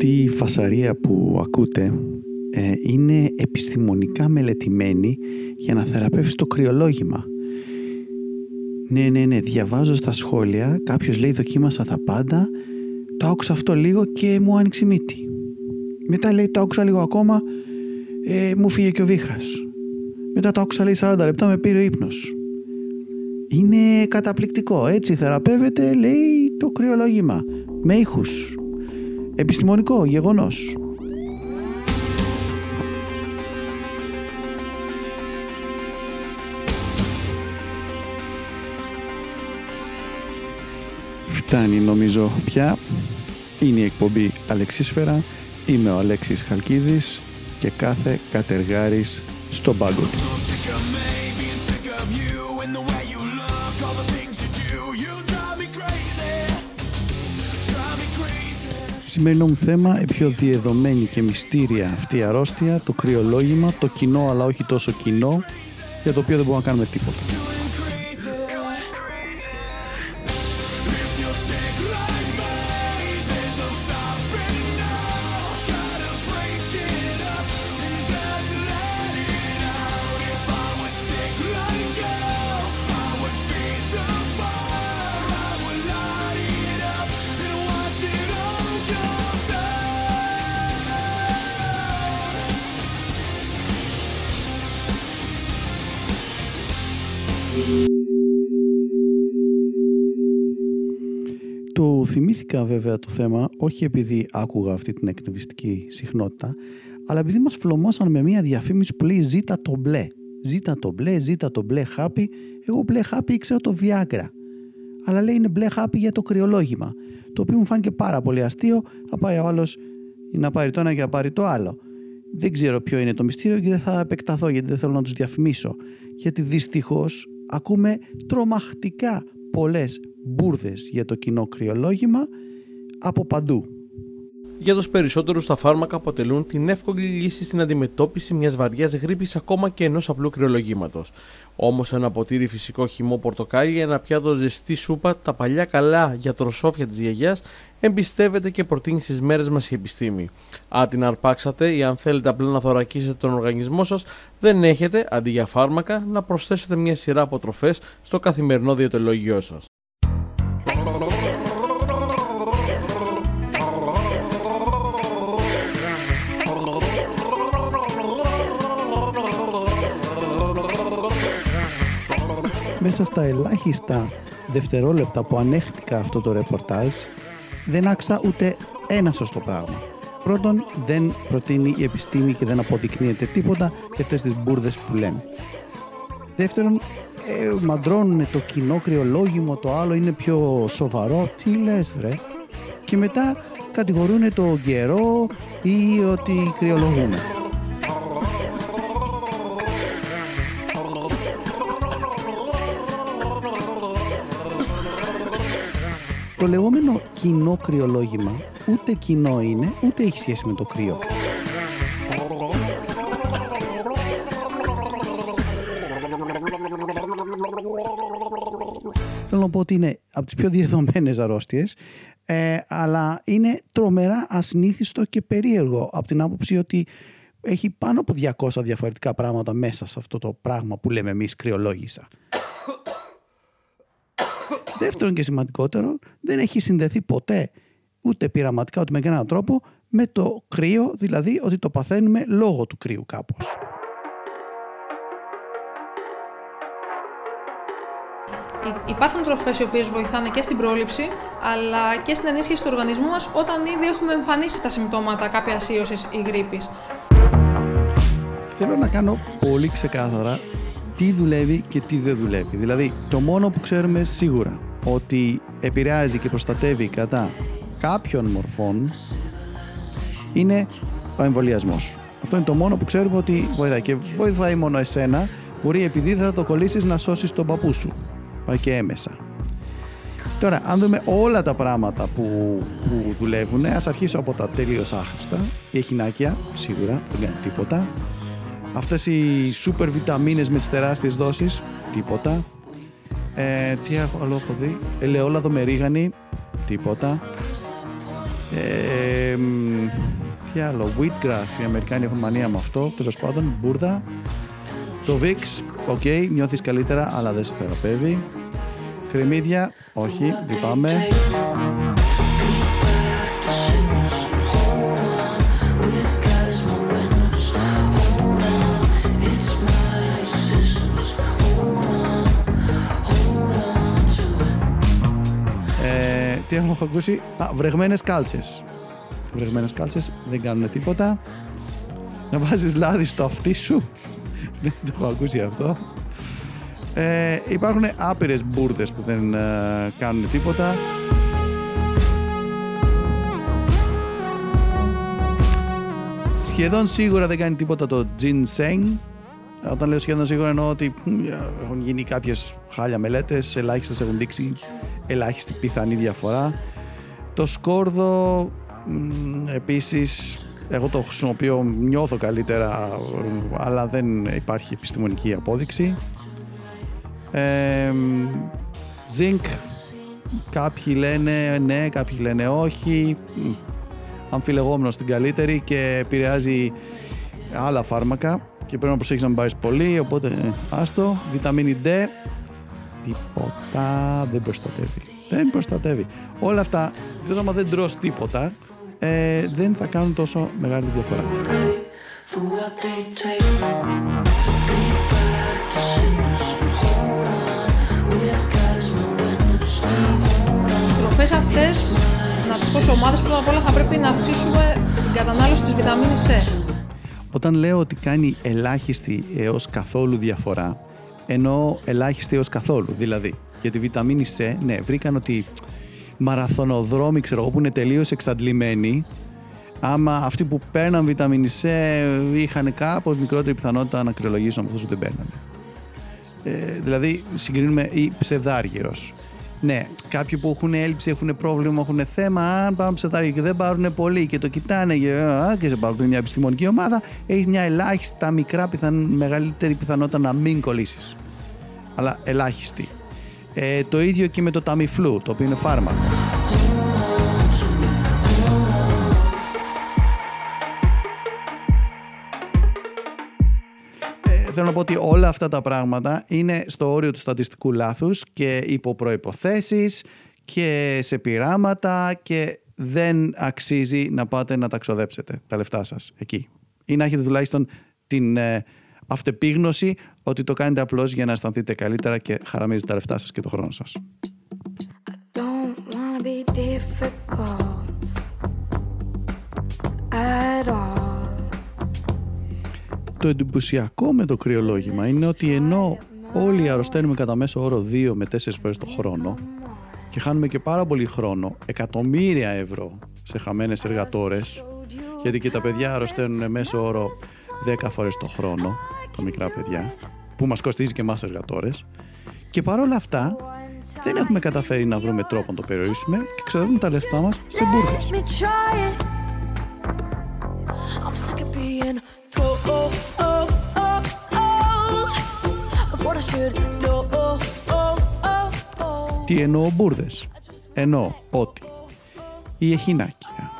Αυτή η φασαρία που ακούτε ε, είναι επιστημονικά μελετημένη για να θεραπεύσει το κρυολόγημα. Ναι, ναι, ναι, διαβάζω στα σχόλια, κάποιος λέει δοκίμασα τα πάντα, το άκουσα αυτό λίγο και μου άνοιξε η μύτη. Μετά λέει το άκουσα λίγο ακόμα, ε, μου φύγε και ο βήχας. Μετά το άκουσα λέει 40 λεπτά με πήρε ο ύπνος. Είναι καταπληκτικό, έτσι θεραπεύεται λέει το κρυολόγημα, με ήχους. Επιστημονικό, γεγονός. Φτάνει νομίζω πια. Είναι η εκπομπή Αλεξίσφαιρα. Είμαι ο Αλέξης Χαλκίδης και κάθε κατεργάρης στον πάγκο του. Σημερινό μου θέμα, η πιο διεδομένη και μυστήρια αυτή η αρρώστια, το κρυολόγημα, το κοινό αλλά όχι τόσο κοινό, για το οποίο δεν μπορούμε να κάνουμε τίποτα. Θυμήθηκα βέβαια το θέμα, όχι επειδή άκουγα αυτή την εκνευριστική συχνότητα, αλλά επειδή μας φλωμώσαν με μια διαφήμιση που λέει «Ζήτα το μπλε». Ζήτα το μπλε, ζήτα το μπλε χάπι. Εγώ μπλε χάπι ήξερα το Viagra. Αλλά λέει είναι μπλε χάπι για το κρυολόγημα. Το οποίο μου φάνηκε πάρα πολύ αστείο. Θα πάει ο άλλος να πάρει το ένα και να πάρει το άλλο. Δεν ξέρω ποιο είναι το μυστήριο και δεν θα επεκταθώ γιατί δεν θέλω να τους διαφημίσω. Γιατί δυστυχώς ακούμε τρομακτικά πολλές μπουρδες για το κοινό κρυολόγημα από παντού. Για τους περισσότερους τα φάρμακα αποτελούν την εύκολη λύση στην αντιμετώπιση μιας βαριάς γρήπης ακόμα και ενός απλού κρυολογήματος. Όμως ένα ποτήρι φυσικό χυμό πορτοκάλι, ένα πιάτο ζεστή σούπα, τα παλιά καλά γιατροσόφια της γιαγιάς εμπιστεύεται και προτείνει στις μέρες μας η επιστήμη. Αν την αρπάξατε ή αν θέλετε απλά να θωρακίσετε τον οργανισμό σας, δεν έχετε αντί για φάρμακα να προσθέσετε μια σειρά από τροφές στο καθημερινό διαιτολόγιό σας. Μέσα στα ελάχιστα δευτερόλεπτα που ανέχτηκα αυτό το ρεπορτάζ δεν άξα ούτε ένα σωστό πράγμα. Πρώτον, δεν προτείνει η επιστήμη και δεν αποδεικνύεται τίποτα για αυτές τις μπουρδες που λένε. Δεύτερον, ε, μαντρώνουν το κοινό κρυολόγημο, το άλλο είναι πιο σοβαρό. Τι λες ρε. Και μετά κατηγορούν το καιρό ή ότι κρυολογούν. Το λεγόμενο κοινό κρυολόγημα ούτε κοινό είναι, ούτε έχει σχέση με το κρύο. Θέλω να πω ότι είναι από τις πιο διαδομένες αρρώστιες, ε, αλλά είναι τρομερά ασυνήθιστο και περίεργο από την άποψη ότι έχει πάνω από 200 διαφορετικά πράγματα μέσα σε αυτό το πράγμα που λέμε εμείς κρυολόγησα. Δεύτερον και σημαντικότερο, δεν έχει συνδεθεί ποτέ ούτε πειραματικά ούτε με κανέναν τρόπο με το κρύο, δηλαδή ότι το παθαίνουμε λόγω του κρύου κάπως. Υπάρχουν τροφές οι οποίες βοηθάνε και στην πρόληψη, αλλά και στην ενίσχυση του οργανισμού μας όταν ήδη έχουμε εμφανίσει τα συμπτώματα κάποια ίωσης ή γρήπης. Θέλω να κάνω πολύ ξεκάθαρα τι δουλεύει και τι δεν δουλεύει. Δηλαδή, το μόνο που ξέρουμε σίγουρα ότι επηρεάζει και προστατεύει κατά κάποιων μορφών είναι ο εμβολιασμός. Αυτό είναι το μόνο που ξέρουμε ότι βοηθάει. Και βοηθάει μόνο εσένα. Μπορεί επειδή θα το κολλήσεις να σώσεις τον παππού σου. Πάει και έμεσα. Τώρα, αν δούμε όλα τα πράγματα που, που δουλεύουν, ας αρχίσω από τα τελείως άχρηστα. Η εχινάκια, σίγουρα, δεν κάνει τίποτα. Αυτές οι σούπερ βιταμίνες με τις τεράστιες δόσεις, τίποτα. Ε, τι άλλο έχω δει, ελαιόλαδο με ρίγανη, τίποτα. Ε, μ, τι άλλο, wheatgrass, οι Αμερικάνοι έχουν μανία με αυτό, τέλος πάντων, μπούρδα. Το Vicks, οκ, νιώθεις καλύτερα, αλλά δεν σε θεραπεύει. Κρεμμύδια, όχι, λυπάμαι. Τι άλλο έχω ακούσει. Α, βρεγμένες κάλτσες. Βρεγμένες κάλτσες δεν κάνουν τίποτα. Να βάζεις λάδι στο αυτί σου. δεν το έχω ακούσει αυτό. Ε, υπάρχουν άπειρες μπουρδες που δεν ε, κάνουν τίποτα. Σχεδόν σίγουρα δεν κάνει τίποτα το ginseng. Όταν λέω σχεδόν σίγουρα εννοώ ότι μ, έχουν γίνει κάποιες χάλια μελέτες, ελάχιστες έχουν δείξει ελάχιστη πιθανή διαφορά. Το σκόρδο μ, επίσης εγώ το χρησιμοποιώ, νιώθω καλύτερα αλλά δεν υπάρχει επιστημονική απόδειξη. Ε, Zinc, κάποιοι λένε ναι, κάποιοι λένε όχι. Μ, Αμφιλεγόμενος στην καλύτερη και επηρεάζει άλλα φάρμακα και πρέπει να προσέχεις να μην πάρεις πολύ, οπότε ε, άστο. Βιταμίνη D, τίποτα, δεν προστατεύει. Δεν προστατεύει. Όλα αυτά, εκτός άμα δεν τρως τίποτα, ε, δεν θα κάνουν τόσο μεγάλη διαφορά. for what they take. Be back as soon as we hold on. With God as my witness. Οι τροφές αυτές, να τις πω σε ομάδες, πρώτα απ' όλα θα πρέπει να αυξήσουμε την κατανάλωση της βιταμίνης C. Όταν λέω ότι κάνει ελάχιστη έως καθόλου διαφορά, εννοώ ελάχιστη έως καθόλου. Δηλαδή, για τη βιταμίνη C, ναι, βρήκαν ότι μαραθωνοδρόμοι, ξέρω εγώ, που είναι τελείως εξαντλημένοι, άμα αυτοί που παίρναν βιταμίνη C είχαν κάπως μικρότερη πιθανότητα να κρυολογήσουν από αυτούς που δεν παίρνανε. Ε, δηλαδή, συγκρίνουμε ή ψευδάργυρος. Ναι, κάποιοι που έχουν έλλειψη, έχουν πρόβλημα, έχουν θέμα. Αν πάρουν ψευδάργυρο και δεν πάρουν πολύ και το κοιτάνε και, α, και σε πάρουν μια επιστημονική ομάδα, έχεις μια ελάχιστα μικρά πιθαν, μεγαλύτερη πιθανότητα να μην κολλήσεις. Αλλά ελάχιστη. Ε, το ίδιο και με το Tamiflu, το οποίο είναι φάρμακο. Θέλω να πω ότι όλα αυτά τα πράγματα είναι στο όριο του στατιστικού λάθους και υπό προϋποθέσεις και σε πειράματα και δεν αξίζει να πάτε να τα ξοδέψετε τα λεφτά σας εκεί. Ή να έχετε τουλάχιστον την ε, αυτεπίγνωση ότι το κάνετε απλώς για να αισθανθείτε καλύτερα και χαραμίζετε τα λεφτά σας και το χρόνο σας. Το εντυπωσιακό με το κρυολόγημα είναι ότι ενώ όλοι αρρωσταίνουμε κατά μέσο όρο 2 με 4 φορές το χρόνο και χάνουμε και πάρα πολύ χρόνο, εκατομμύρια ευρώ σε χαμένες εργατόρες, γιατί και τα παιδιά αρρωσταίνουν μέσο όρο 10 φορές το χρόνο, τα μικρά παιδιά, που μας κοστίζει και εμάς εργατόρες, και παρόλα αυτά δεν έχουμε καταφέρει να βρούμε τρόπο να το περιορίσουμε και ξοδεύουμε τα λεφτά μας σε μπουρδες. Τι εννοώ μπουρδες. Εννοώ ότι η εχινάκια,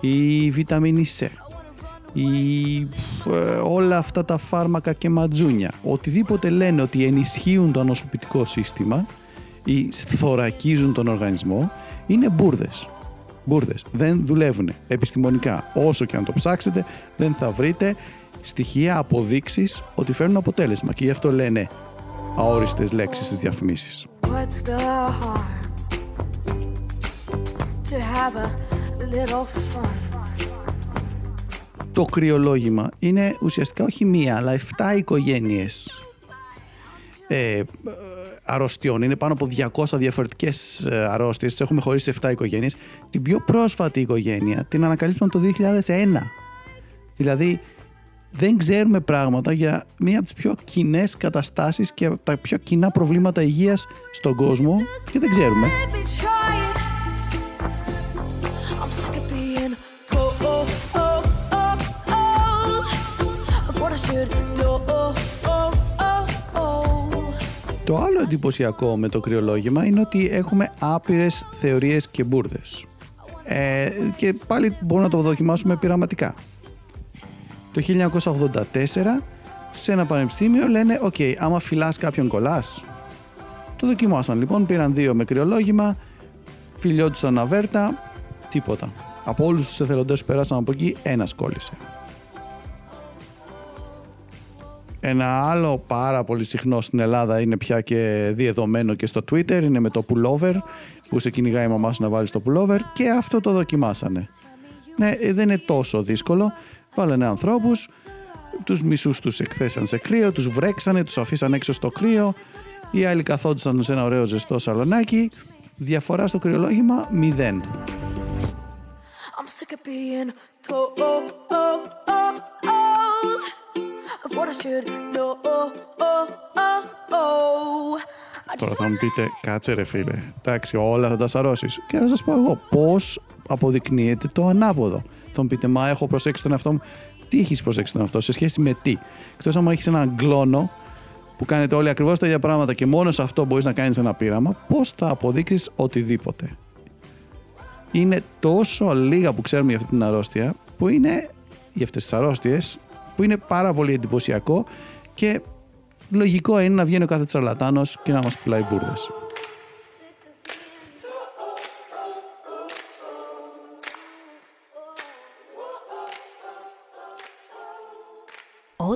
η βιταμίνη C, η, ε, όλα αυτά τα φάρμακα και ματζούνια, οτιδήποτε λένε ότι ενισχύουν το ανοσοποιητικό σύστημα ή θωρακίζουν τον οργανισμό, είναι μπουρδες. Μπουρδες. Δεν δουλεύουν επιστημονικά. Όσο και αν το ψάξετε, δεν θα βρείτε στοιχεία, αποδείξεις ότι φέρνουν αποτέλεσμα. Και γι' αυτό λένε αόριστες λέξεις στις διαφημίσεις. What's the harm to have a little fun? το κρυολόγημα είναι ουσιαστικά όχι μία, αλλά 7 οικογένειες ε, ε, αρρωστιών. Είναι πάνω από 200 διαφορετικές ε, αρρώστιες. Τις έχουμε χωρίσει σε 7 οικογένειες. Την πιο πρόσφατη οικογένεια την ανακαλύψαμε το 2001. Δηλαδή δεν ξέρουμε πράγματα για μία από τις πιο κοινές καταστάσεις και τα πιο κοινά προβλήματα υγείας στον κόσμο και δεν ξέρουμε. Let me try it. I'm sick of being told oh, oh, oh, oh, of what I should know. Oh, oh, oh, oh. Το άλλο εντυπωσιακό με το κρυολόγημα είναι ότι έχουμε άπειρες θεωρίες και μπουρδες. Ε, και πάλι μπορούμε να το δοκιμάσουμε πειραματικά. Το 1984 σε ένα πανεπιστήμιο λένε «ΟΚ, άμα φυλάς κάποιον κολλάς». Το δοκιμάσαν λοιπόν, πήραν δύο με κρυολόγημα, φιλιόντουσαν αβέρτα, τίποτα. Από όλους τους εθελοντές που πέρασαν από εκεί, ένας κόλλησε. Ένα άλλο πάρα πολύ συχνό στην Ελλάδα είναι πια και διεδομένο και στο Twitter, είναι με το pullover, που σε κυνηγάει η μαμά σου να βάλεις το pullover και αυτό το δοκιμάσανε. Ναι, ε, δεν είναι τόσο δύσκολο. Βάλανε ανθρώπους, τους μισούς τους εκθέσαν σε κρύο, τους βρέξανε, τους αφήσαν έξω στο κρύο, οι άλλοι καθόντουσαν σε ένα ωραίο ζεστό σαλονάκι, διαφορά στο κρυολόγημα μηδέν. I'm sick of being told oh, oh, oh, of what I should know. Oh, oh, oh, oh. I Τώρα just θα μου πείτε, κάτσε ρε φίλε, εντάξει όλα θα τα σαρώσεις. Και θα σας πω εγώ πώς αποδεικνύεται το ανάποδο. Θα μου πείτε, μα έχω προσέξει τον εαυτό μου. Τι έχεις προσέξει τον εαυτό, σε σχέση με τι; Εκτός άμα έχεις έναν γκλόνο που κάνετε όλοι ακριβώς τα ίδια πράγματα και μόνο σε αυτό μπορείς να κάνεις ένα πείραμα, πώς θα αποδείξεις οτιδήποτε; Είναι τόσο λίγα που ξέρουμε για αυτή την αρρώστια, που είναι, για αυτές τις αρρώστιες, που είναι πάρα πολύ εντυπωσιακό και λογικό είναι να βγαίνει ο κάθε τσαρλατάνος και να μας πουλάει μπουρδες.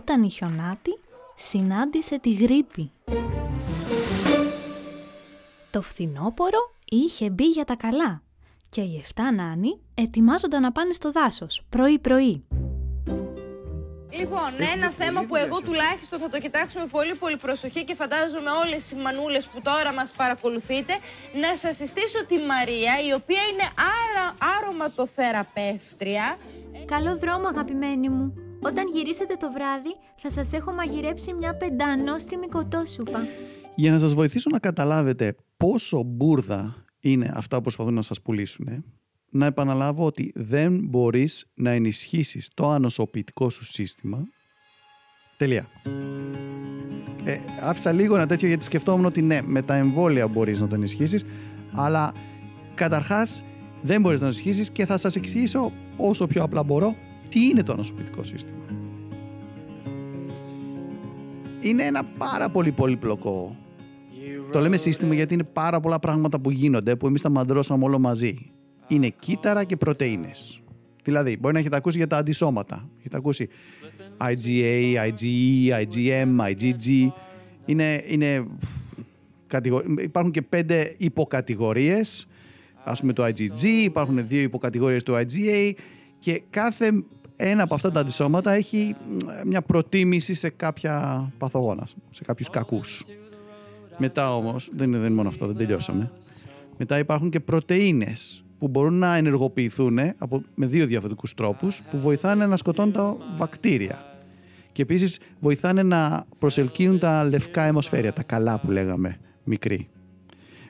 Όταν η χιονάτη συνάντησε τη γρήπη. Το φθινόπορο είχε μπει για τα καλά και οι εφτά νάνοι ετοιμάζονταν να πάνε στο δάσος πρωί-πρωί. Λοιπόν, ένα θέμα που εγώ τουλάχιστον θα το κοιτάξω με πολύ πολύ προσοχή και φαντάζομαι όλες οι μανούλες που τώρα μας παρακολουθείτε να σας συστήσω τη Μαρία η οποία είναι άρα, άρωματοθεραπεύτρια Καλό δρόμο, αγαπημένοι μου. Όταν γυρίσετε το βράδυ, θα σας έχω μαγειρέψει μια πεντανόστιμη κοτόσουπα. Για να σας βοηθήσω να καταλάβετε πόσο μπουρδα είναι αυτά που προσπαθούν να σας πουλήσουν, ε, να επαναλάβω ότι δεν μπορείς να ενισχύσεις το ανοσοποιητικό σου σύστημα. Τελεία. Ε, άφησα λίγο ένα τέτοιο γιατί σκεφτόμουν ότι ναι, με τα εμβόλια μπορείς να το ενισχύσεις, αλλά καταρχάς δεν μπορείς να το ενισχύσεις και θα σας εξηγήσω όσο πιο απλά μπορώ τι είναι το ανοσοποιητικό σύστημα; Είναι ένα πάρα πολύ πολύπλοκο το λέμε σύστημα γιατί είναι πάρα πολλά πράγματα που γίνονται που εμείς τα μαντρώσαμε όλο μαζί. Είναι κύτταρα και πρωτεΐνες. Δηλαδή, μπορεί να έχετε ακούσει για τα αντισώματα. Έχετε ακούσει IgA, IgE, IgM, IgG. Είναι, είναι κατηγο- Υπάρχουν και πέντε υποκατηγορίες. Ας πούμε το IgG, υπάρχουν δύο υποκατηγορίες του IgA και κάθε ένα από αυτά τα αντισώματα έχει μια προτίμηση σε κάποια παθογόνας, σε κάποιους κακούς. Μετά όμως, δεν είναι, δεν είναι μόνο αυτό, δεν τελειώσαμε. Μετά υπάρχουν και πρωτεΐνες που μπορούν να ενεργοποιηθούν από, με δύο διαφορετικούς τρόπους που βοηθάνε να σκοτώνουν τα βακτήρια. Και επίσης βοηθάνε να προσελκύουν τα λευκά αιμοσφαίρια, τα καλά που λέγαμε μικροί.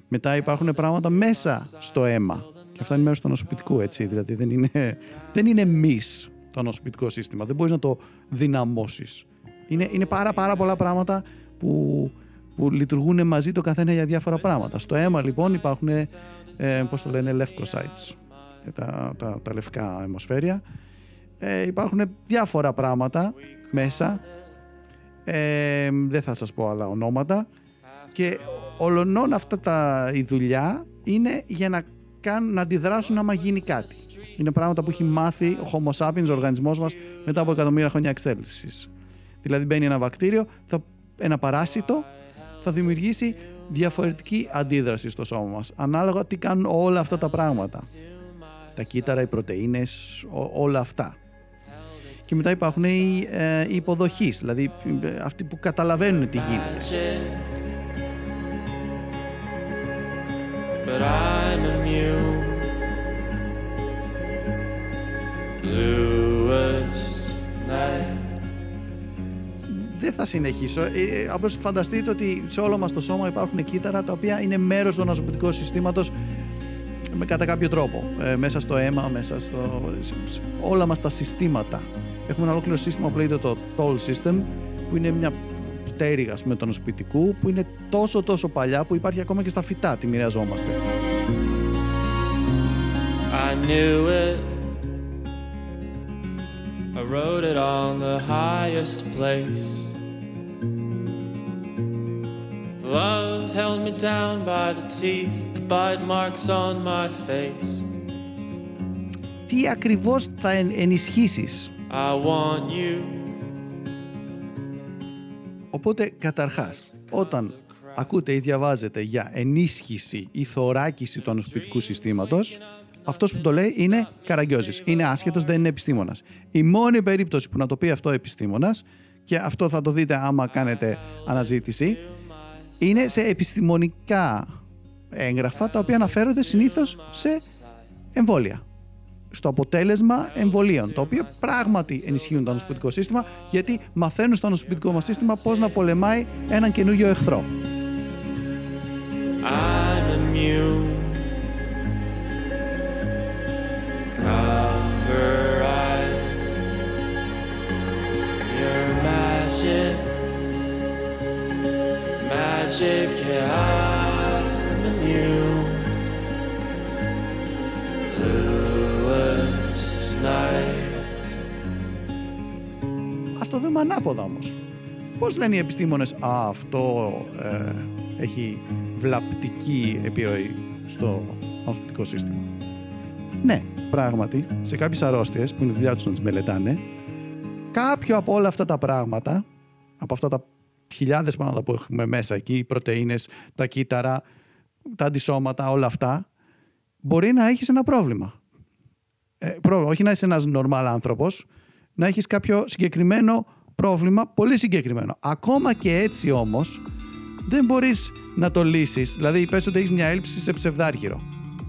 Μετά υπάρχουν πράγματα μέσα στο αίμα. Και αυτά είναι μέρος του ανοσοποιητικού, έτσι. Δηλαδή δεν είναι, δεν είναι μυς το ανοσοποιητικό σύστημα. Δεν μπορείς να το δυναμώσεις. Είναι, είναι πάρα πάρα πολλά πράγματα που, που λειτουργούν μαζί το καθένα για διάφορα πράγματα. Στο αίμα λοιπόν υπάρχουν, ε, πώς το λένε, leukocytes, ε, τα, τα, τα λευκά αιμοσφαίρια. Ε, υπάρχουν διάφορα πράγματα μέσα. Ε, δεν θα σας πω άλλα ονόματα. Και ολονών αυτά τα, η δουλειά είναι για να, κάνουν, να αντιδράσουν άμα γίνει κάτι. Είναι πράγματα που έχει μάθει ο Homo sapiens, ο οργανισμός μας, μετά από εκατομμύρια χρόνια εξέλιξης. Δηλαδή μπαίνει ένα βακτήριο, θα, ένα παράσιτο, θα δημιουργήσει διαφορετική αντίδραση στο σώμα μας, ανάλογα τι κάνουν όλα αυτά τα πράγματα. Τα κύτταρα, οι πρωτεΐνες, ό- όλα αυτά. Και μετά υπάρχουν οι, ε, οι υποδοχείς, δηλαδή ε, αυτοί που καταλαβαίνουν τι γίνεται. but I'm immune. Δεν θα συνεχίσω. Ε, Απλώς φανταστείτε ότι σε όλο μας το σώμα υπάρχουν κύτταρα τα οποία είναι μέρος του ανασωπητικού συστήματος με κατά κάποιο τρόπο. Ε, μέσα στο αίμα, μέσα στο. σε- σε όλα μας τα συστήματα. Έχουμε ένα ολόκληρο σύστημα που λέγεται το Toll System, που είναι μια πτέρυγα ας πούμε, του ανοσοποιητικού, που είναι τόσο τόσο παλιά που υπάρχει ακόμα και στα φυτά. Τη μοιραζόμαστε. I knew it. I wrote it on the highest place. Love held me down by the teeth, the bite marks on my face. Τι ακριβώς θα εν- ενισχύσεις; I want you. Οπότε, καταρχάς, όταν ακούτε ή διαβάζετε για ενίσχυση ή θωράκιση του ανοσοποιητικού συστήματος, αυτός που το λέει είναι καραγκιόζης. Είναι άσχετος, δεν είναι επιστήμονας. Η μόνη περίπτωση που να το πει αυτό ο επιστήμονας, και αυτό θα το δείτε άμα κάνετε αναζήτηση, είναι σε επιστημονικά έγγραφα τα οποία αναφέρονται συνήθως σε εμβόλια. Στο αποτέλεσμα εμβολίων, τα οποία πράγματι ενισχύουν το ανοσοποιητικό σύστημα, γιατί μαθαίνουν στο ανοσοποιητικό μας σύστημα πώς να πολεμάει έναν καινούριο εχθρό. Magic. Yeah, I'm immune. Bluest night. Ας το δούμε ανάποδα όμως. Πώς λένε οι επιστήμονες «Α, αυτό ε, έχει βλαπτική επιρροή στο ανοσοποιητικό σύστημα». Ναι, πράγματι, σε κάποιες αρρώστιες που είναι δουλειά τους να τις μελετάνε, κάποιο από όλα αυτά τα πράγματα, από αυτά τα χιλιάδες πράγματα που έχουμε μέσα εκεί, οι πρωτεΐνες, τα κύτταρα, τα αντισώματα, όλα αυτά, μπορεί να έχεις ένα πρόβλημα. Ε, πρόβλημα. Όχι να είσαι ένας normal άνθρωπος, να έχεις κάποιο συγκεκριμένο πρόβλημα, πολύ συγκεκριμένο. Ακόμα και έτσι όμως, δεν μπορείς να το λύσεις. Δηλαδή, πες ότι έχεις μια έλλειψη σε ψευδάρχυρο.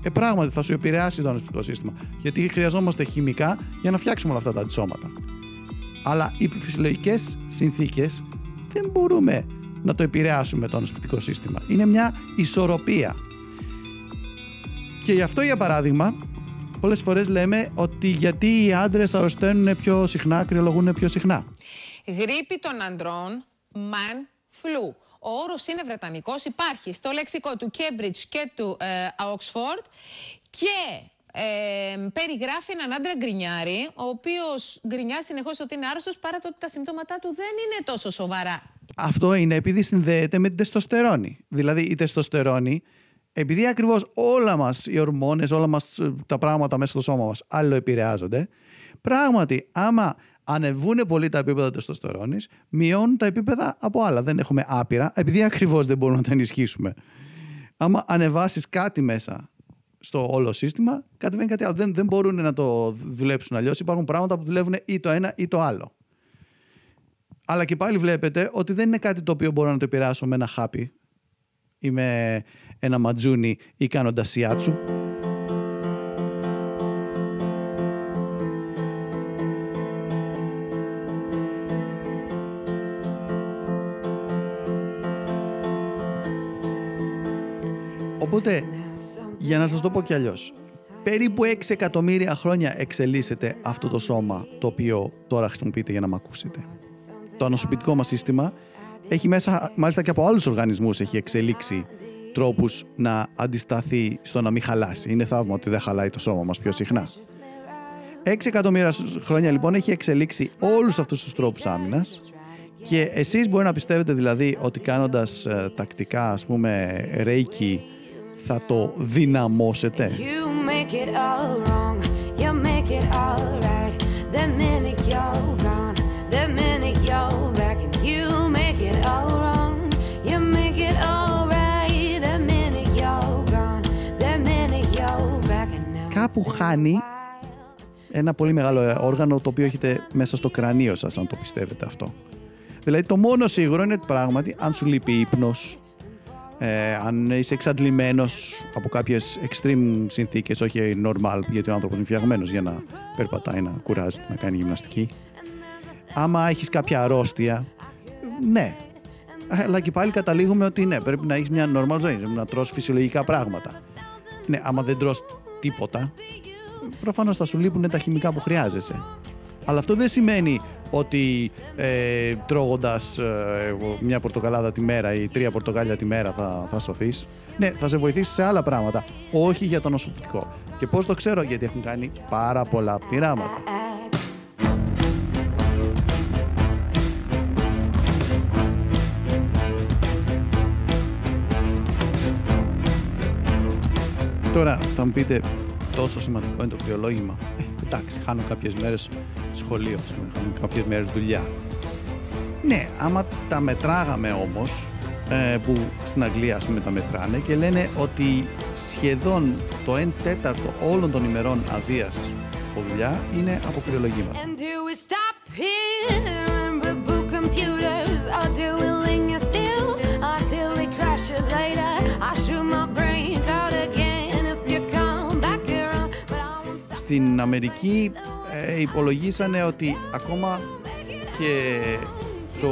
Ε, πράγματι θα σου επηρεάσει το ανοσοποιητικό σύστημα. Γιατί χρειαζόμαστε χημικά για να φτιάξουμε όλα αυτά τα αντισώματα. Αλλά οι φυσιολογικές συνθήκες δεν μπορούμε να το επηρεάσουμε το ανοσοποιητικό σύστημα. Είναι μια ισορροπία. Και γι' αυτό, για παράδειγμα, πολλές φορές λέμε ότι γιατί οι άντρες αρρωσταίνουν πιο συχνά, κρυολογούν πιο συχνά. Γρήπη των ανδρών, man flu. Ο όρος είναι βρετανικός, υπάρχει στο λεξικό του Cambridge και του ε, Oxford και ε, περιγράφει έναν άντρα γκρινιάρη, ο οποίος γκρινιά συνεχώς ότι είναι άρρωστος παρά το ότι τα συμπτώματά του δεν είναι τόσο σοβαρά. Αυτό είναι επειδή συνδέεται με την τεστοστερόνη. Δηλαδή η τεστοστερόνη, επειδή ακριβώς όλα μας οι ορμόνες, όλα μας ε, τα πράγματα μέσα στο σώμα μας άλλο επηρεάζονται, πράγματι άμα ανεβούν πολύ τα επίπεδα τεστοστερόνης, μειώνουν τα επίπεδα από άλλα. Δεν έχουμε άπειρα, επειδή ακριβώς δεν μπορούμε να τα ενισχύσουμε. Άμα ανεβάσεις κάτι μέσα στο όλο σύστημα, κατεβαίνει κάτι άλλο. Δεν, δεν μπορούν να το δουλέψουν αλλιώς. Υπάρχουν πράγματα που δουλεύουν ή το ένα ή το άλλο. Αλλά και πάλι βλέπετε ότι δεν είναι κάτι το οποίο μπορώ να το επηρεάσω με ένα χάπι ή με ένα ματζούνι ή κάνοντας σιάτσου. Για να σας το πω κι αλλιώς, περίπου 6 εκατομμύρια χρόνια εξελίσσεται αυτό το σώμα το οποίο τώρα χρησιμοποιείτε για να μ' ακούσετε. Το ανοσοποιητικό μας σύστημα έχει μέσα, μάλιστα και από άλλους οργανισμούς, έχει εξελίξει τρόπους να αντισταθεί στο να μην χαλάσει. Είναι θαύμα ότι δεν χαλάει το σώμα μας πιο συχνά. 6 εκατομμύρια χρόνια λοιπόν έχει εξελίξει όλους αυτούς τους τρόπους άμυνας και εσείς μπορεί να πιστεύετε δηλαδή ότι κάνοντας ε, τακτικά ας πούμε reiki θα το δυναμώσετε. Κάπου χάνει ένα πολύ μεγάλο ε, όργανο το οποίο έχετε μέσα στο κρανίο σας. Αν το πιστεύετε αυτό, δηλαδή το μόνο σίγουρο είναι ότι πράγματι, αν σου λείπει ύπνος ε, αν είσαι εξαντλημένος από κάποιες extreme συνθήκες, όχι normal, γιατί ο άνθρωπος είναι φτιαγμένος για να περπατάει, να κουράζεται, να κάνει γυμναστική. Άμα έχεις κάποια αρρώστια, ναι. Αλλά και πάλι καταλήγουμε ότι ναι, πρέπει να έχεις μια normal ζωή, πρέπει να τρως φυσιολογικά πράγματα. Ναι, άμα δεν τρως τίποτα, προφανώς θα σου λείπουν τα χημικά που χρειάζεσαι. Αλλά αυτό δεν σημαίνει ότι ε, τρώγοντας ε, μια πορτοκαλάδα τη μέρα ή τρία πορτοκάλια τη μέρα θα, θα σωθείς. Ναι, θα σε βοηθήσει σε άλλα πράγματα, όχι για το νοσοποιητικό. Και πώς το ξέρω, γιατί έχουν κάνει πάρα πολλά πειράματα. Τώρα θα μου πείτε τόσο σημαντικό είναι το κρυολόγημα. Ε, εντάξει, χάνω κάποιες μέρες σχολείο, ας πούμε, χάνω κάποιες μέρες δουλειά. Ναι, άμα τα μετράγαμε όμως, ε, που στην Αγγλία ας πούμε τα μετράνε και λένε ότι σχεδόν το 1 τέταρτο όλων των ημερών αδείας από δουλειά είναι από κρυολογήματα. Στην Αμερική ε, υπολογίσανε ότι ακόμα και το,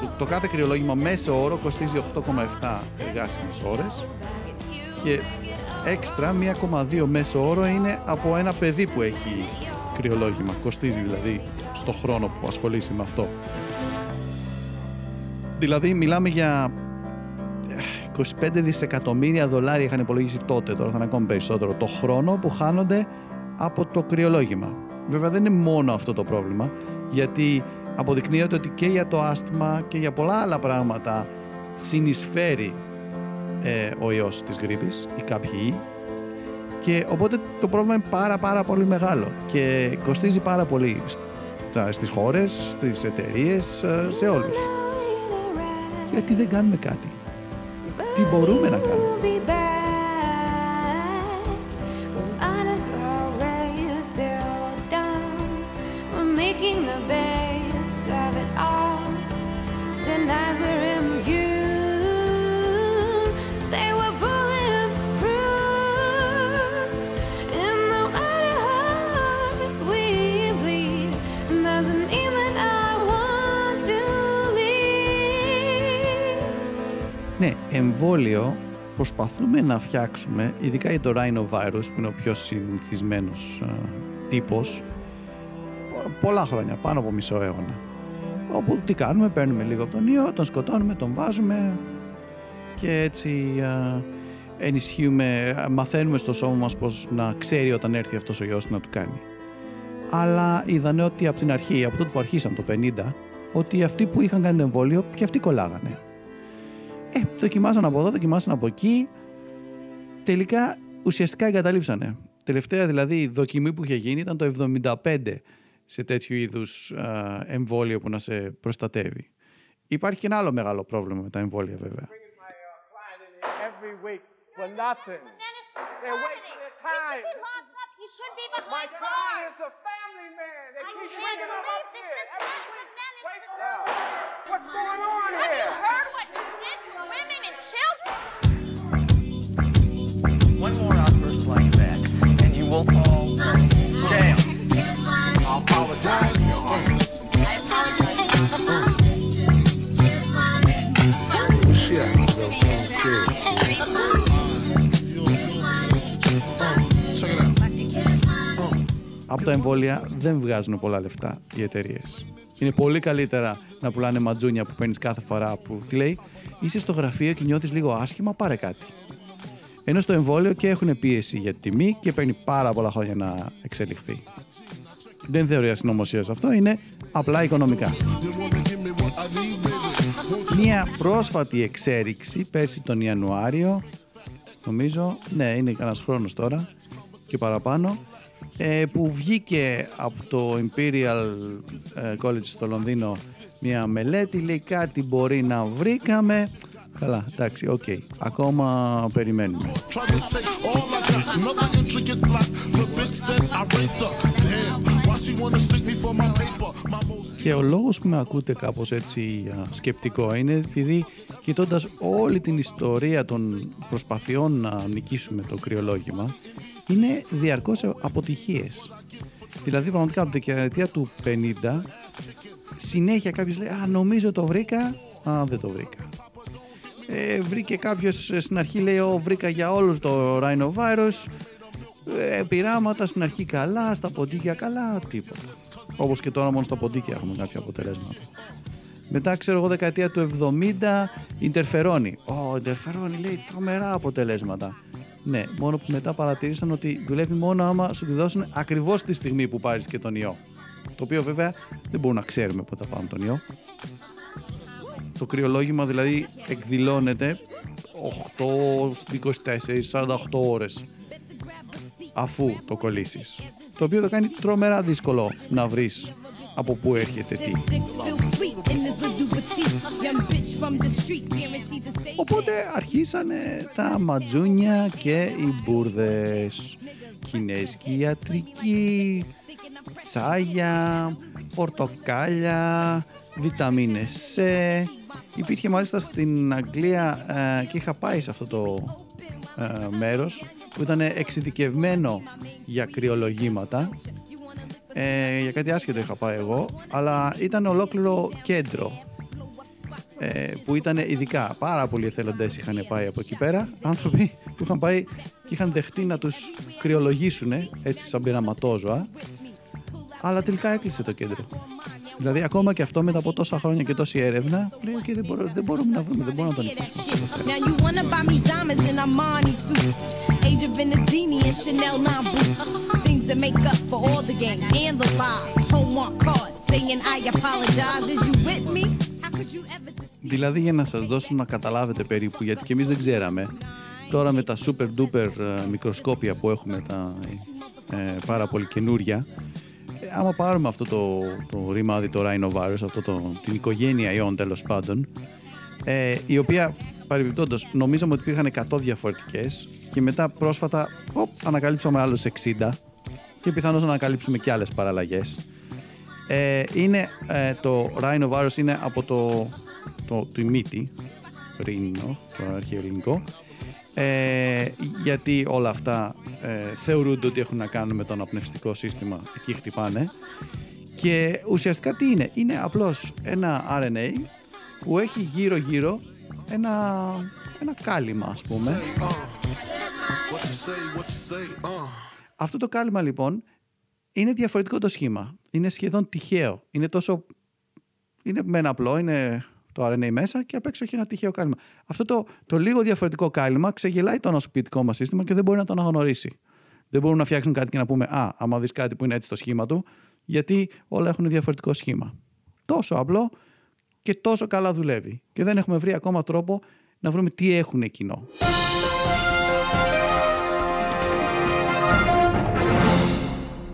το, το κάθε κρυολόγημα μέσο όρο κοστίζει 8,7 εργάσιμες ώρες και έξτρα 1,2 μέσο όρο είναι από ένα παιδί που έχει κρυολόγημα. Κοστίζει δηλαδή στο χρόνο που ασχολείσαι με αυτό. Δηλαδή μιλάμε για ε, 25 δισεκατομμύρια δολάρια είχαν υπολογίσει τότε, τώρα θα είναι ακόμη περισσότερο, το χρόνο που χάνονται από το κρυολόγημα. Βέβαια δεν είναι μόνο αυτό το πρόβλημα, γιατί αποδεικνύεται ότι και για το άσθημα και για πολλά άλλα πράγματα συνεισφέρει ε, ο ιός της γρήπης ή κάποιοι ιοί και οπότε το πρόβλημα είναι πάρα πάρα πολύ μεγάλο και κοστίζει πάρα πολύ στα- στις χώρες, στις εταιρείες, ε, σε όλους. Γιατί δεν κάνουμε κάτι. Τι μπορούμε να κάνουμε; Εμβόλιο προσπαθούμε να φτιάξουμε, ειδικά για το rhinovirus που είναι ο πιο συνηθισμένος ε, τύπος, πο- πολλά χρόνια, πάνω από μισό αιώνα. Όπου τι κάνουμε, παίρνουμε λίγο από τον ιό, τον σκοτώνουμε, τον βάζουμε και έτσι ε, ενισχύουμε, ε, μαθαίνουμε στο σώμα μας πώς να ξέρει όταν έρθει αυτός ο ιός τι να του κάνει. Αλλά είδανε ότι από την αρχή, από τότε που αρχίσαμε το 50, ότι αυτοί που είχαν κάνει το εμβόλιο και αυτοί κολλάγανε. Ε, δοκιμάσαν από εδώ, δοκιμάσαν από εκεί. Τελικά ουσιαστικά εγκαταλείψανε. Τελευταία δηλαδή δοκιμή που είχε γίνει ήταν το 75 σε τέτοιου είδους α, εμβόλιο που να σε προστατεύει. Υπάρχει και ένα άλλο μεγάλο πρόβλημα με τα εμβόλια βέβαια. every week for nothing. And you will all jail. I apologize. Από τα εμβόλια δεν βγάζουν πολλά λεφτά οι εταιρείες. Είναι πολύ καλύτερα να πουλάνε ματζούνια που παίρνεις κάθε φορά που τι λέει είσαι στο γραφείο και νιώθεις λίγο άσχημα, πάρε κάτι. Ενώ στο εμβόλιο και έχουν πίεση για τη τιμή και παίρνει πάρα πολλά χρόνια να εξελιχθεί. Δεν θεωρεί συνωμοσία αυτό, είναι απλά οικονομικά. Μία πρόσφατη εξέριξη πέρσι τον Ιανουάριο, νομίζω, ναι είναι κανένας χρόνος τώρα και παραπάνω, ε, που βγήκε από το Imperial ε, College στο Λονδίνο μια μελέτη, λέει κάτι μπορεί να βρήκαμε. Καλά, εντάξει, οκ. Ακόμα περιμένουμε. Και ο λόγος που με ακούτε κάπως έτσι α, σκεπτικό είναι επειδή κοιτώντας όλη την ιστορία των προσπαθειών να νικήσουμε το κρυολόγημα είναι διαρκώς αποτυχίες. Δηλαδή πραγματικά από την δεκαετία του 50 συνέχεια κάποιος λέει «Α, νομίζω το βρήκα, α, δεν το βρήκα». Ε, βρήκε κάποιος ε, στην αρχή λέει «Ω, βρήκα για όλους το rhinovirus», ε, πειράματα στην αρχή καλά, στα ποντίκια καλά, τίποτα. Όπως και τώρα μόνο στα ποντίκια έχουμε κάποια αποτελέσματα. Μετά ξέρω εγώ δεκαετία του 70 Ιντερφερόνι. Ω, Ιντερφερόνι λέει τρομερά αποτελέσματα. Ναι, μόνο που μετά παρατηρήσαν ότι δουλεύει μόνο άμα σου τη δώσουν ακριβώς τη στιγμή που πάρεις και τον ιό. Το οποίο βέβαια δεν μπορούμε να ξέρουμε πότε θα πάμε τον ιό. Το κρυολόγημα δηλαδή εκδηλώνεται 8, 24, 48 ώρες αφού το κολλήσεις. Το οποίο το κάνει τρομερά δύσκολο να βρεις από πού έρχεται τι. Οπότε αρχίσανε τα ματζούνια και οι μπουρδες. Κινέζικη ιατρική, τσάγια, πορτοκάλια, βιταμίνες C. Υπήρχε μάλιστα στην Αγγλία ε, και είχα πάει σε αυτό το ε, μέρος που ήταν εξειδικευμένο για κρυολογήματα. Ε, για κάτι άσχετο είχα πάει εγώ, αλλά ήταν ολόκληρο κέντρο ε, που ήταν ειδικά. Πάρα πολλοί εθελοντές είχαν πάει από εκεί πέρα άνθρωποι που είχαν πάει και είχαν δεχτεί να τους κρυολογήσουν έτσι σαν πειραματόζωα. Αλλά τελικά έκλεισε το κέντρο δηλαδή ακόμα και αυτό μετά από τόσα χρόνια και τόση έρευνα λέει okay, δεν, μπορώ, δεν μπορούμε να βρούμε δεν μπορούμε να το νικήσουμε Now you wanna buy me diamonds and Armani suits. Age of Venedini and Chanel 9 boots. Things that make up for all the games and the lies. Homework cards saying I apologize. Is you with me? How could you ever Δηλαδή για να σας δώσω να καταλάβετε περίπου, γιατί και εμείς δεν ξέραμε, τώρα με τα super duper ε, μικροσκόπια που έχουμε, τα ε, πάρα πολύ καινούρια, ε, άμα πάρουμε αυτό το, το ρημάδι, το rhinovirus, αυτό το, την οικογένεια ιών τέλος πάντων, ε, η οποία παρεμπιπτόντως νομίζαμε ότι υπήρχαν 100 διαφορετικές και μετά πρόσφατα οπ, ανακαλύψαμε άλλους 60 και πιθανώς να ανακαλύψουμε και άλλες παραλλαγές. Ε, είναι, ε, το rhinovirus είναι από το, το, τη μύτη, ρήνο, το αρχαίο ελληνικό, ε, γιατί όλα αυτά ε, θεωρούνται ότι έχουν να κάνουν με το αναπνευστικό σύστημα, εκεί χτυπάνε. Και ουσιαστικά τι είναι, είναι απλώς ένα RNA που έχει γύρω-γύρω ένα, ένα κάλυμα ας πούμε. Αυτό το κάλυμα λοιπόν είναι διαφορετικό το σχήμα. Είναι σχεδόν τυχαίο. Είναι τόσο. Είναι με ένα απλό, είναι το RNA μέσα και απ' έξω έχει ένα τυχαίο κάλυμα. Αυτό το, το λίγο διαφορετικό κάλυμα ξεγελάει το νοσοποιητικό μας σύστημα και δεν μπορεί να το αναγνωρίσει. Δεν μπορούμε να φτιάξουν κάτι και να πούμε Α, άμα δεις κάτι που είναι έτσι το σχήμα του, γιατί όλα έχουν διαφορετικό σχήμα. Τόσο απλό και τόσο καλά δουλεύει. Και δεν έχουμε βρει ακόμα τρόπο να βρούμε τι έχουν κοινό.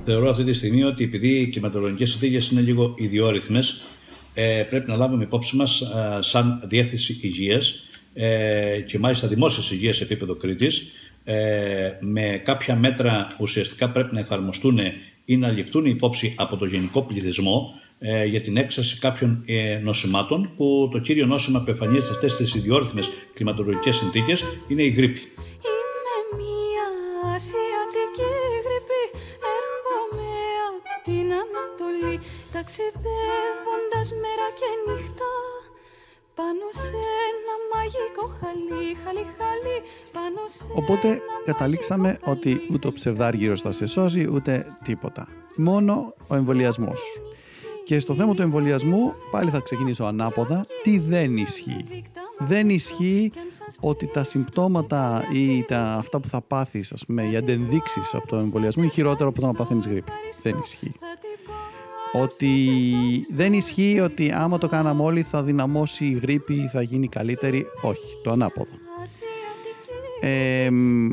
Θεωρώ αυτή τη στιγμή ότι επειδή οι κλιματολογικές συνθήκες είναι λίγο ιδιόρυθμες, ε, πρέπει να λάβουμε υπόψη μας ε, σαν Διεύθυνση Υγείας ε, και μάλιστα Δημόσιας Υγείας σε επίπεδο Κρήτης, ε, με κάποια μέτρα ουσιαστικά πρέπει να εφαρμοστούν ή να ληφθούν υπόψη από το γενικό πληθυσμό ε, για την έξαρση κάποιων ε, νοσημάτων που το κύριο νόσημα που εμφανίζεται σε αυτές τις ιδιόρυθμες κλιματολογικές συνθήκες είναι η γρήπη. Είμαι μια ασιατική γρήπη Έρχομαι από την Ανατολή Ταξιδεύοντας μέρα και νύχτα Πάνω σε ένα μαγικό χαλί Χαλί χαλί Πάνω σε Οπότε καταλήξαμε ότι ούτε ο ψευδάργυρος θα σε σώσει ούτε τίποτα. Μόνο ο εμβολιασμός. Και στο θέμα του εμβολιασμού πάλι θα ξεκινήσω ανάποδα. Τι δεν ισχύει; Δεν ισχύει ότι τα συμπτώματα ή τα, αυτά που θα πάθεις, ας πούμε, οι αντενδείξεις από το εμβολιασμό είναι χειρότερο από το να παθαίνεις γρήπη. Δεν ισχύει. Ότι δεν ισχύει ότι άμα το κάναμε όλοι θα δυναμώσει η γρήπη ή θα γίνει καλύτερη. Όχι, το ανάποδο. Ε, μ,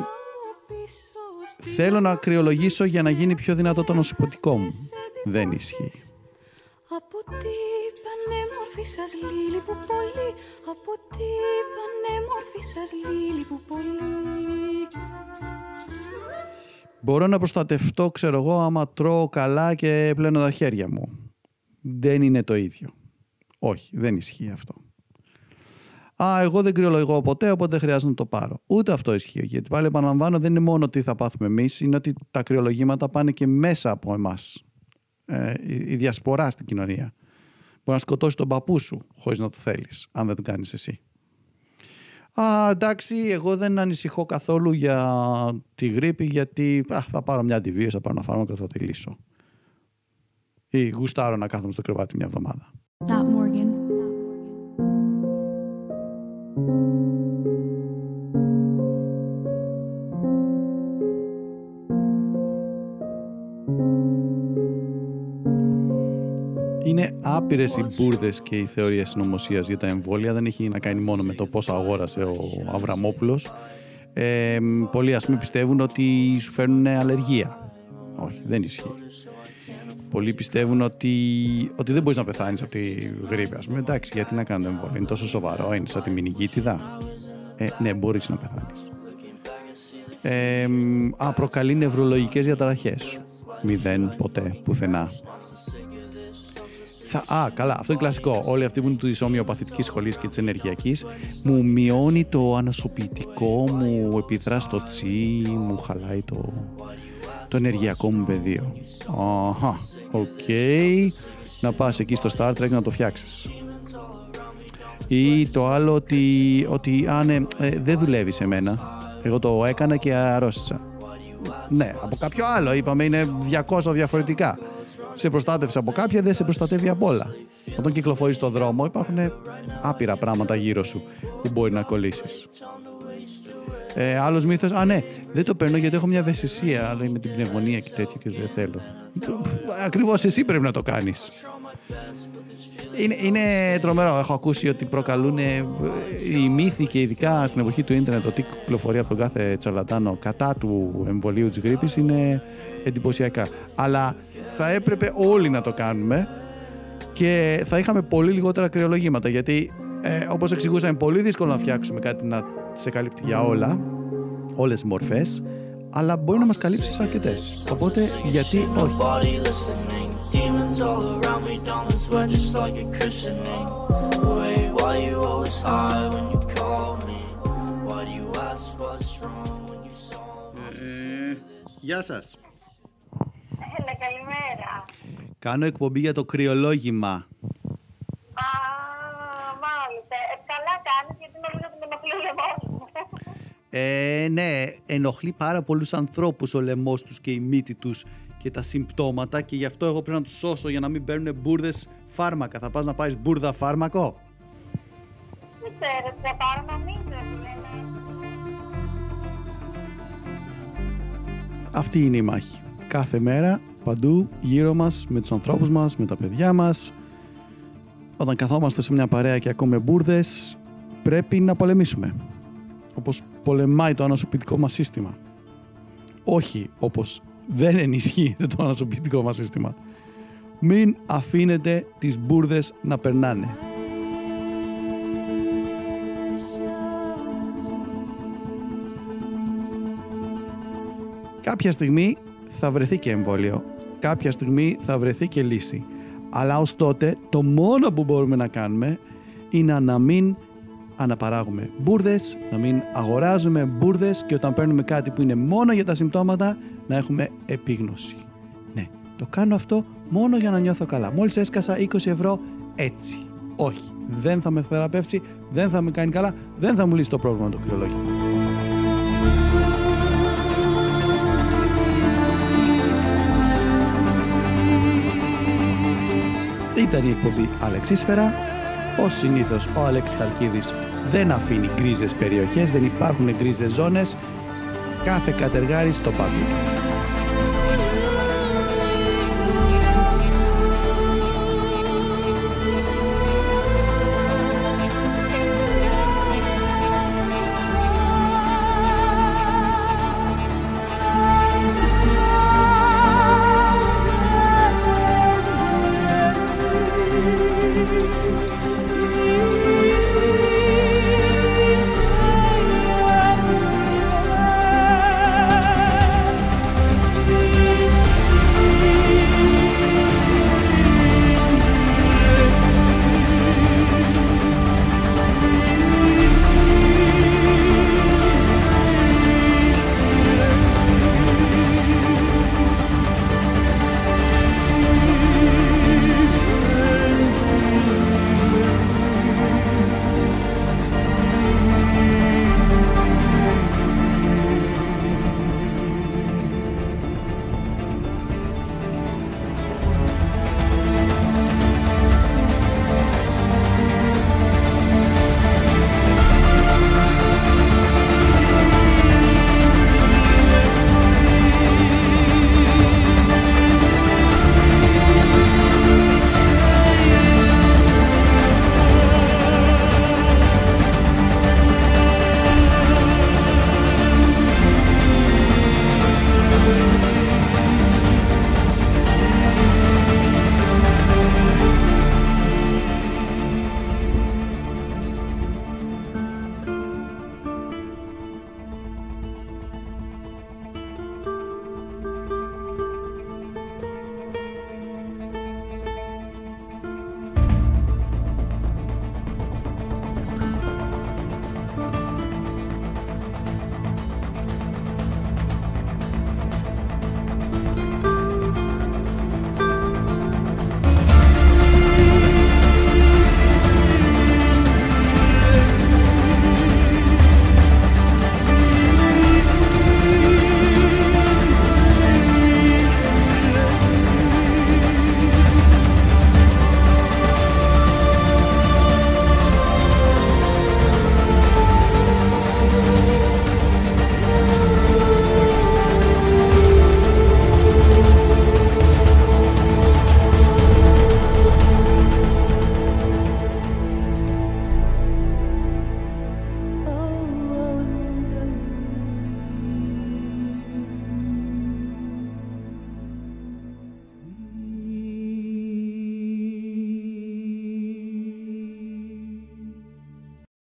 θέλω να κρυολογήσω για να γίνει πιο δυνατό το νοσηποτικό μου. Δεν ισχύει. Από τι πανέμορφη σας λίλη που πολύ Από τι πανέμορφη σας λίλη που πολύ Μπορώ να προστατευτώ, ξέρω εγώ, άμα τρώω καλά και πλένω τα χέρια μου. Δεν είναι το ίδιο. Όχι, δεν ισχύει αυτό. Α, εγώ δεν κρυολογώ ποτέ, οπότε δεν χρειάζεται να το πάρω. Ούτε αυτό ισχύει. Γιατί πάλι επαναλαμβάνω, δεν είναι μόνο τι θα πάθουμε εμείς, είναι ότι τα κρυολογήματα πάνε και μέσα από εμάς. Ε, η η διασπορά στην κοινωνία. Μπορεί να σκοτώσει τον παππού σου χωρίς να το θέλεις, αν δεν το κάνεις εσύ. Α, εντάξει, εγώ δεν ανησυχώ καθόλου για τη γρήπη γιατί α, θα πάρω μια αντιβίωση, θα πάρω ένα φάρμακο και θα τη λύσω. Ή γουστάρω να κάθομαι στο κρεβάτι μια εβδομάδα. Άπειρες οι μπουρδες και οι θεωρίες συνωμοσίας για τα εμβόλια. Δεν έχει να κάνει μόνο με το πόσα αγόρασε ο Αβραμόπουλος. Ε, πολλοί, ας πούμε, πιστεύουν ότι σου φέρνουν αλλεργία. Όχι, δεν ισχύει. Πολλοί πιστεύουν ότι, ότι δεν μπορείς να πεθάνεις από τη γρήπη. Α πούμε, εντάξει, γιατί να κάνω το εμβόλιο. Είναι τόσο σοβαρό, είναι σαν τη μηνυγίτιδα. Ε, ναι, μπορείς να πεθάνεις. Ε, α, προκαλεί νευρολογικές διαταραχές. Μηδέν, ποτέ, πουθενά. Θα, α, καλά, αυτό είναι κλασικό. Όλοι αυτοί που είναι της ομοιοπαθητικής σχολής και της ενεργειακής, μου μειώνει το ανοσοποιητικό, μου επιδρά στο τσι, μου χαλάει το, το ενεργειακό μου πεδίο. Αχα, οκ. Να πας εκεί στο Star Trek να το φτιάξεις. Ή το άλλο ότι, ότι α, ναι, ε, δεν δουλεύεις σε μένα. Εγώ το έκανα και αρρώστησα. Ναι, από κάποιο άλλο είπαμε είναι 200 διαφορετικά. Σε προστάτευσε από κάποια, δεν σε προστατεύει από όλα. Όταν κυκλοφορείς στον δρόμο υπάρχουν άπειρα πράγματα γύρω σου που μπορεί να κολλήσεις. Ε, Άλλος μύθος, Α, ναι, δεν το παίρνω γιατί έχω μια ευαισθησία. Αλλά με την πνευμονία και τέτοια και δεν θέλω. Ακριβώς εσύ πρέπει να το κάνεις. Είναι, είναι τρομερό. Έχω ακούσει ότι προκαλούν ε, οι μύθοι και ειδικά στην εποχή του ίντερνετ ότι κυκλοφορεί από τον κάθε τσαρλατάνο κατά του εμβολίου της γρήπης είναι εντυπωσιακά. Αλλά θα έπρεπε όλοι να το κάνουμε και θα είχαμε πολύ λιγότερα κρυολογήματα γιατί ε, όπως εξηγούσα είναι πολύ δύσκολο να φτιάξουμε κάτι να σε καλύπτει για όλα όλες τις μορφές αλλά μπορεί να μας καλύψει σε αρκετές οπότε γιατί όχι; Nobody listening. Demons all around me, darling, swear just like a christening. Wait, why you always high when you call me? Why do you ask what's wrong when you saw me? Γεια σας Έλα, καλημέρα. Κάνω εκπομπή για το κρυολόγημα Α, μάλιστα. Ε, καλά κάνεις, γιατί νομίζω ότι με ενοχλεί ο λαιμός μου. Ε, ναι, ενοχλεί πάρα πολλούς ανθρώπους ο λαιμός τους και η μύτη τους και τα συμπτώματα και γι' αυτό εγώ πρέπει να τους σώσω για να μην παίρνουν μπουρδες φάρμακα. Θα πας να πάρεις μπουρδα φάρμακο; Δεν ξέρω, τι θα πάρω νομίζω ότι λένε. Αυτή είναι η μάχη. Κάθε μέρα, παντού, γύρω μας, με τους ανθρώπους μας, με τα παιδιά μας. Όταν καθόμαστε σε μια παρέα και ακούμε μπουρδες, πρέπει να πολεμήσουμε. Όπως πολεμάει το ανασωπητικό μας σύστημα. Όχι όπως δεν ενισχύεται το ανασωπητικό μας σύστημα. Μην αφήνετε τις μπουρδες να περνάνε. Κάποια στιγμή θα βρεθεί και εμβόλιο. Κάποια στιγμή θα βρεθεί και λύση. Αλλά ως τότε το μόνο που μπορούμε να κάνουμε είναι να μην αναπαράγουμε μπουρδες, να μην αγοράζουμε μπουρδες και όταν παίρνουμε κάτι που είναι μόνο για τα συμπτώματα να έχουμε επίγνωση. Ναι, το κάνω αυτό μόνο για να νιώθω καλά. Μόλις έσκασα 20 ευρώ έτσι. Όχι, δεν θα με θεραπεύσει, δεν θα με κάνει καλά, δεν θα μου λύσει το πρόβλημα το κρυολόγημα. Ήταν η εκπομπή Αλεξίσφαιρα. Ως συνήθως ο Αλέξης Χαλκίδης δεν αφήνει γκρίζες περιοχές, δεν υπάρχουν γκρίζες ζώνες. Κάθε κατεργάρι στο πάγκο